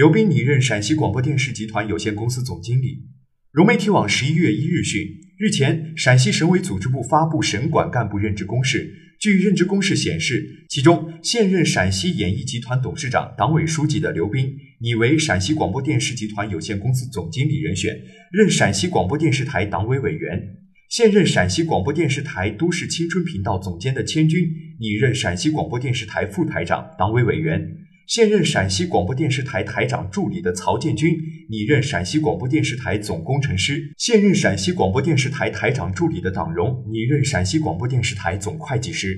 刘斌拟任陕西广播电视集团有限公司总经理。融媒体网十一月一日讯，日前，陕西省委组织部发布省管干部任职公示。据任职公示显示，其中现任陕西演艺集团董事长、党委书记的刘斌拟为陕西广播电视集团有限公司总经理人选，任陕西广播电视台党委委员；现任陕西广播电视台都市青春频道总监的千军拟任陕西广播电视台副台长、党委委员；现任陕西广播电视台台长助理的曹建军拟任陕西广播电视台总工程师；现任陕西广播电视台台长助理的党荣拟任陕西广播电视台总会计师。